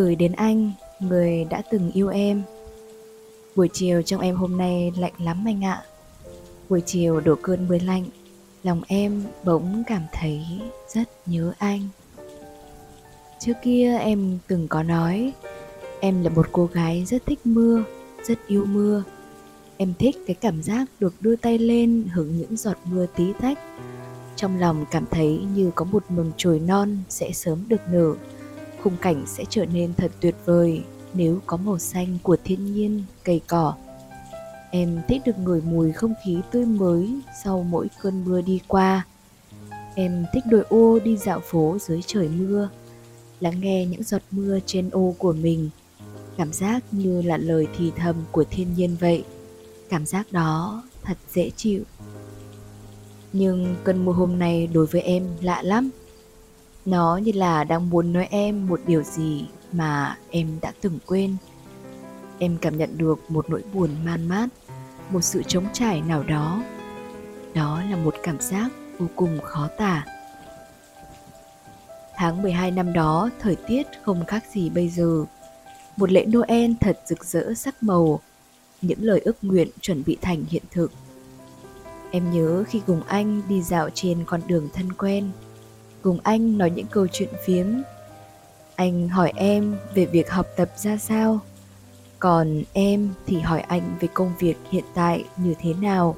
Gửi đến anh, người đã từng yêu em. Buổi chiều trong em hôm nay lạnh lắm anh ạ. Buổi chiều đổ cơn mưa lạnh Lòng em bỗng cảm thấy rất nhớ anh. Trước kia em từng có nói Em là một cô gái rất thích mưa, rất yêu mưa. Em thích cái cảm giác được đưa tay lên hứng những giọt mưa tí tách. Trong lòng cảm thấy như có một mầm chồi non sẽ sớm được nở khung cảnh sẽ trở nên thật tuyệt vời nếu có màu xanh của thiên nhiên, cây cỏ. Em thích được ngửi mùi không khí tươi mới sau mỗi cơn mưa đi qua. Em thích đội ô đi dạo phố dưới trời mưa, lắng nghe những giọt mưa trên ô của mình. Cảm giác như là lời thì thầm của thiên nhiên vậy. Cảm giác đó thật dễ chịu. Nhưng cơn mưa hôm nay đối với em lạ lắm nó như là đang muốn nói em một điều gì mà em đã từng quên. Em cảm nhận được một nỗi buồn man mát, một sự trống trải nào đó. Đó là một cảm giác vô cùng khó tả. Tháng 12 năm đó, thời tiết không khác gì bây giờ. Một lễ Noel thật rực rỡ sắc màu, những lời ước nguyện chuẩn bị thành hiện thực. Em nhớ khi cùng anh đi dạo trên con đường thân quen, cùng anh nói những câu chuyện phiếm. Anh hỏi em về việc học tập ra sao, còn em thì hỏi anh về công việc hiện tại như thế nào.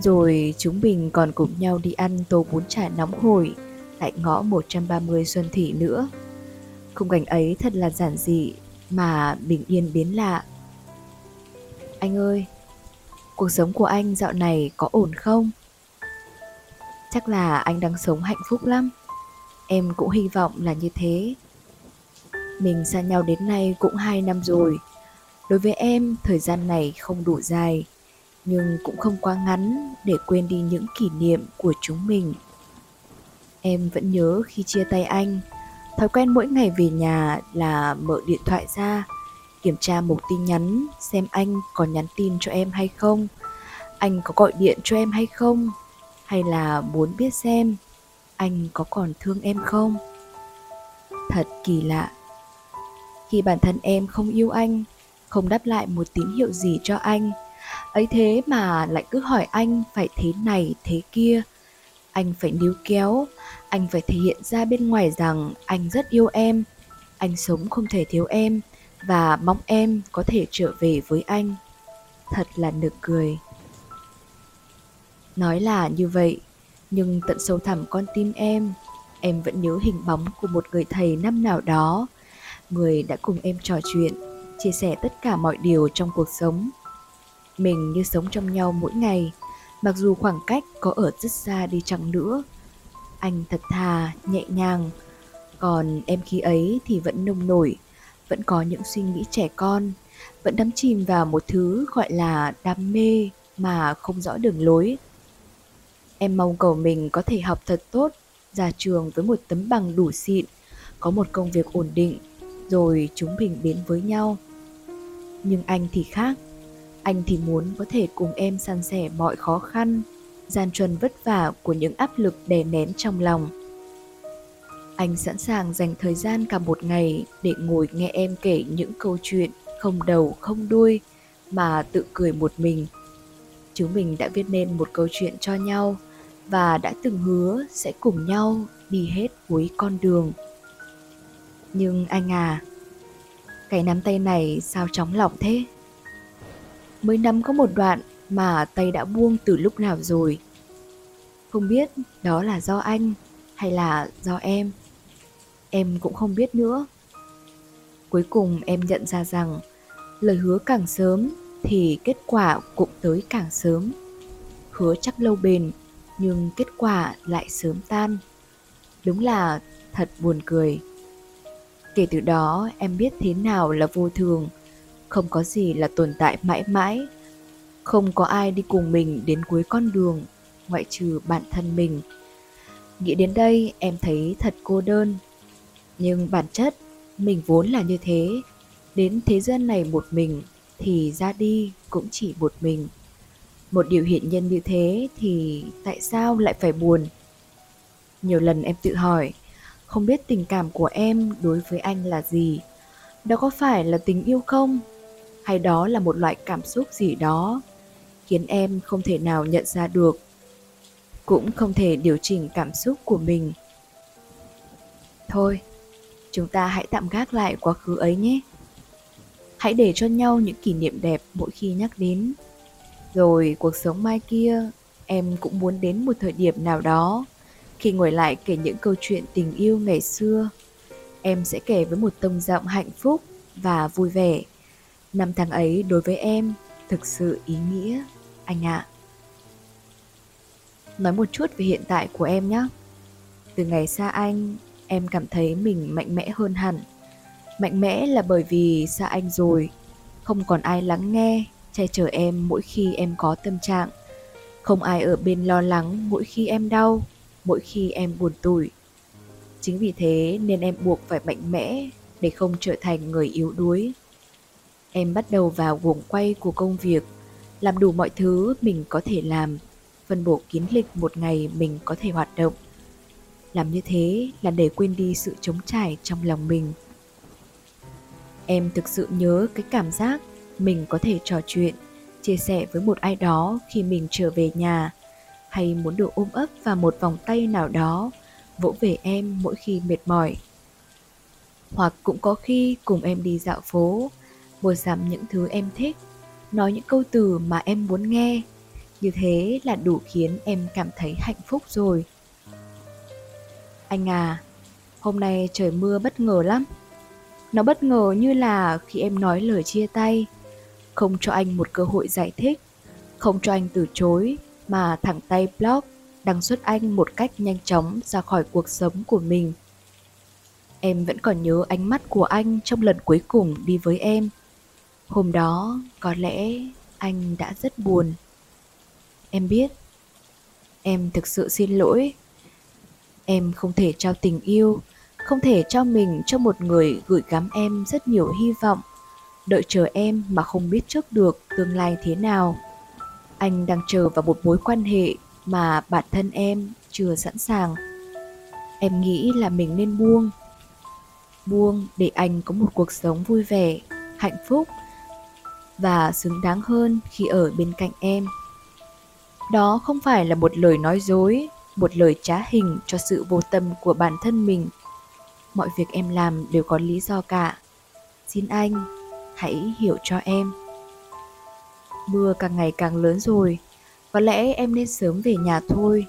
Rồi chúng mình còn cùng nhau đi ăn tô bún chả nóng hổi tại ngõ 130 Xuân Thị nữa. Khung cảnh ấy thật là giản dị mà bình yên biến lạ. Anh ơi, cuộc sống của anh dạo này có ổn không? Chắc là anh đang sống hạnh phúc lắm. Em cũng hy vọng là như thế. Mình xa nhau đến nay cũng 2 năm rồi. Đối với em, thời gian này không đủ dài, Nhưng cũng không quá ngắn để quên đi những kỷ niệm của chúng mình. Em vẫn nhớ khi chia tay anh, Thói quen mỗi ngày về nhà là mở điện thoại ra, Kiểm tra một tin nhắn xem anh có nhắn tin cho em hay không, Anh có gọi điện cho em hay không hay là muốn biết xem anh có còn thương em không? Thật kỳ lạ. Khi bản thân em không yêu anh, không đáp lại một tín hiệu gì cho anh, ấy thế mà lại cứ hỏi anh phải thế này, thế kia. Anh phải níu kéo, anh phải thể hiện ra bên ngoài rằng anh rất yêu em, anh sống không thể thiếu em và mong em có thể trở về với anh. Thật là nực cười. Nói là như vậy, nhưng tận sâu thẳm con tim em, em vẫn nhớ hình bóng của một người thầy năm nào đó, người đã cùng em trò chuyện, chia sẻ tất cả mọi điều trong cuộc sống. Mình như sống trong nhau mỗi ngày, mặc dù khoảng cách có ở rất xa đi chăng nữa. Anh thật thà, nhẹ nhàng, còn em khi ấy thì vẫn nông nổi, vẫn có những suy nghĩ trẻ con, vẫn đắm chìm vào một thứ gọi là đam mê mà không rõ đường lối. Em mong cầu mình có thể học thật tốt, ra trường với một tấm bằng đủ xịn, có một công việc ổn định, rồi chúng mình đến với nhau. Nhưng anh thì khác, anh thì muốn có thể cùng em san sẻ mọi khó khăn, gian truân vất vả của những áp lực đè nén trong lòng. Anh sẵn sàng dành thời gian cả một ngày để ngồi nghe em kể những câu chuyện không đầu không đuôi mà tự cười một mình. Chúng mình đã viết nên một câu chuyện cho nhau và đã từng hứa sẽ cùng nhau đi hết cuối con đường. Nhưng anh à, cái nắm tay này sao chóng lỏng thế? Mới nắm có một đoạn mà tay đã buông từ lúc nào rồi. Không biết đó là do anh hay là do em. Em cũng không biết nữa. cuối cùng em nhận ra rằng lời hứa càng sớm thì kết quả cũng tới càng sớm hứa chắc lâu bền nhưng kết quả lại sớm tan. Đúng là thật buồn cười. Kể từ đó, em biết thế nào là vô thường. Không có gì là tồn tại mãi mãi. Không có ai đi cùng mình đến cuối con đường, ngoại trừ bản thân mình. Nghĩ đến đây, em thấy thật cô đơn. Nhưng bản chất, mình vốn là như thế. Đến thế gian này một mình, thì ra đi cũng chỉ một mình một điều hiện nhân như thế thì tại sao lại phải buồn? Nhiều lần em tự hỏi, không biết tình cảm của em đối với anh là gì? Đó có phải là tình yêu không? Hay đó là một loại cảm xúc gì đó khiến em không thể nào nhận ra được? Cũng không thể điều chỉnh cảm xúc của mình. Thôi, chúng ta hãy tạm gác lại quá khứ ấy nhé. Hãy để cho nhau những kỷ niệm đẹp mỗi khi nhắc đến rồi cuộc sống mai kia, em cũng muốn đến một thời điểm nào đó. Khi ngồi lại kể những câu chuyện tình yêu ngày xưa, em sẽ kể với một tông giọng hạnh phúc và vui vẻ. Năm tháng ấy đối với em, thực sự ý nghĩa, anh ạ. Nói một chút về hiện tại của em nhé. Từ ngày xa anh, em cảm thấy mình mạnh mẽ hơn hẳn. Mạnh mẽ là bởi vì xa anh rồi, không còn ai lắng nghe che chở em mỗi khi em có tâm trạng. Không ai ở bên lo lắng mỗi khi em đau, mỗi khi em buồn tủi. Chính vì thế nên em buộc phải mạnh mẽ để không trở thành người yếu đuối. Em bắt đầu vào guồng quay của công việc, làm đủ mọi thứ mình có thể làm, phân bổ kiến lịch một ngày mình có thể hoạt động. Làm như thế là để quên đi sự trống trải trong lòng mình. Em thực sự nhớ cái cảm giác mình có thể trò chuyện, chia sẻ với một ai đó khi mình trở về nhà, hay muốn được ôm ấp vào một vòng tay nào đó, vỗ về em mỗi khi mệt mỏi. Hoặc cũng có khi cùng em đi dạo phố, mua sắm những thứ em thích, nói những câu từ mà em muốn nghe. Như thế là đủ khiến em cảm thấy hạnh phúc rồi. Anh à hôm nay trời mưa bất ngờ lắm. Nó bất ngờ như là khi em nói lời chia tay không cho anh một cơ hội giải thích. Không cho anh từ chối, mà thẳng tay block đăng xuất anh một cách nhanh chóng ra khỏi cuộc sống của mình. Em vẫn còn nhớ ánh mắt của anh trong lần cuối cùng đi với em. Hôm đó, có lẽ anh đã rất buồn. Em biết, em thực sự xin lỗi. Em không thể trao tình yêu, không thể cho mình cho một người gửi gắm em rất nhiều hy vọng đợi chờ em mà không biết trước được tương lai thế nào. Anh đang chờ vào một mối quan hệ mà bản thân em chưa sẵn sàng. Em nghĩ là mình nên buông. Buông để anh có một cuộc sống vui vẻ, hạnh phúc và xứng đáng hơn khi ở bên cạnh em. Đó không phải là một lời nói dối, một lời trá hình cho sự vô tâm của bản thân mình. Mọi việc em làm đều có lý do cả. Xin anh hãy hiểu cho em. Mưa càng ngày càng lớn rồi. Có lẽ em nên sớm về nhà thôi.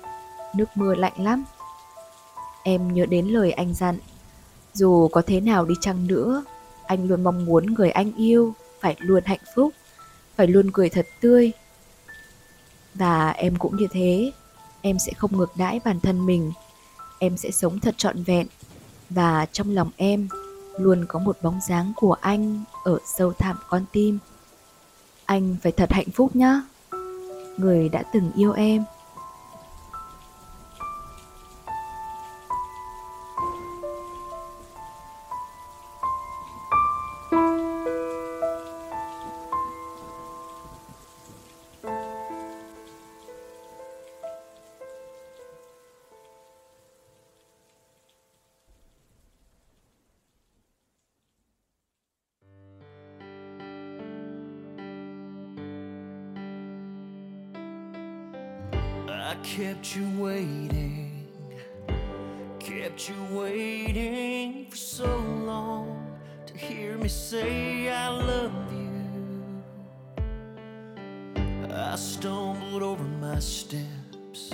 Nước mưa lạnh lắm. Em nhớ đến lời anh dặn. Dù có thế nào đi chăng nữa, anh luôn mong muốn người anh yêu phải luôn hạnh phúc, phải luôn cười thật tươi. Và em cũng như thế. Em sẽ không ngược đãi bản thân mình. Em sẽ sống thật trọn vẹn. Và trong lòng em luôn có một bóng dáng của anh ở sâu thẳm con tim. Anh phải thật hạnh phúc nhé người đã từng yêu em kept you waiting, kept you waiting for so long to hear me say I love you. I stumbled over my steps,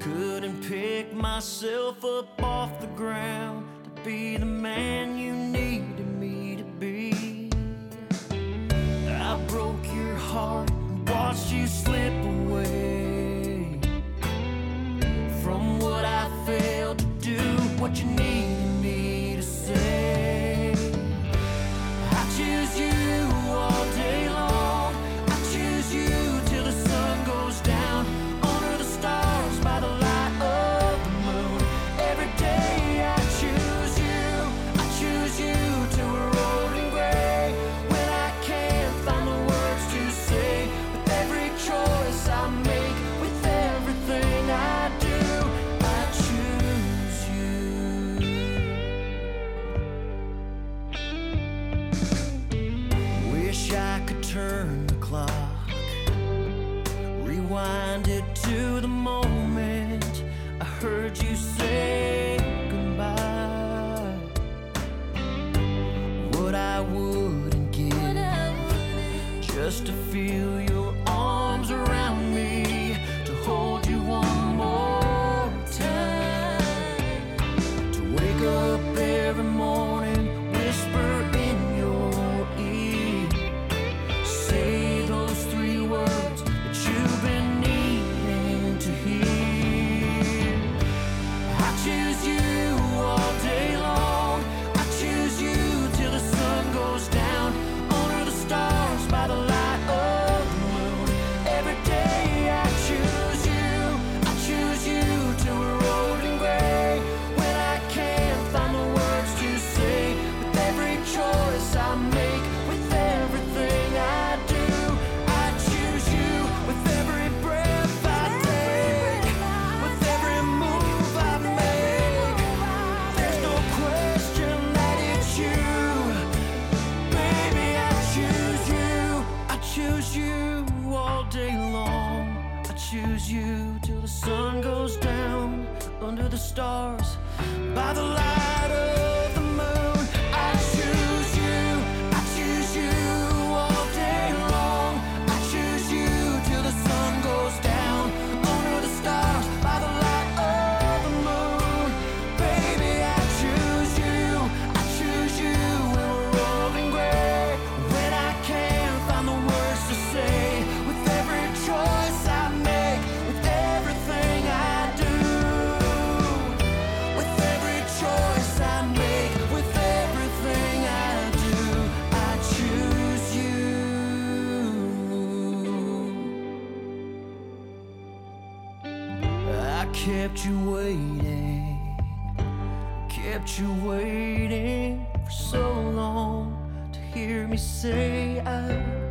couldn't pick myself up off the ground to be the man you needed me to be. I broke your heart and watched you slip away from what I failed to do. What you need. kept you waiting, kept you waiting for so long to hear me say I.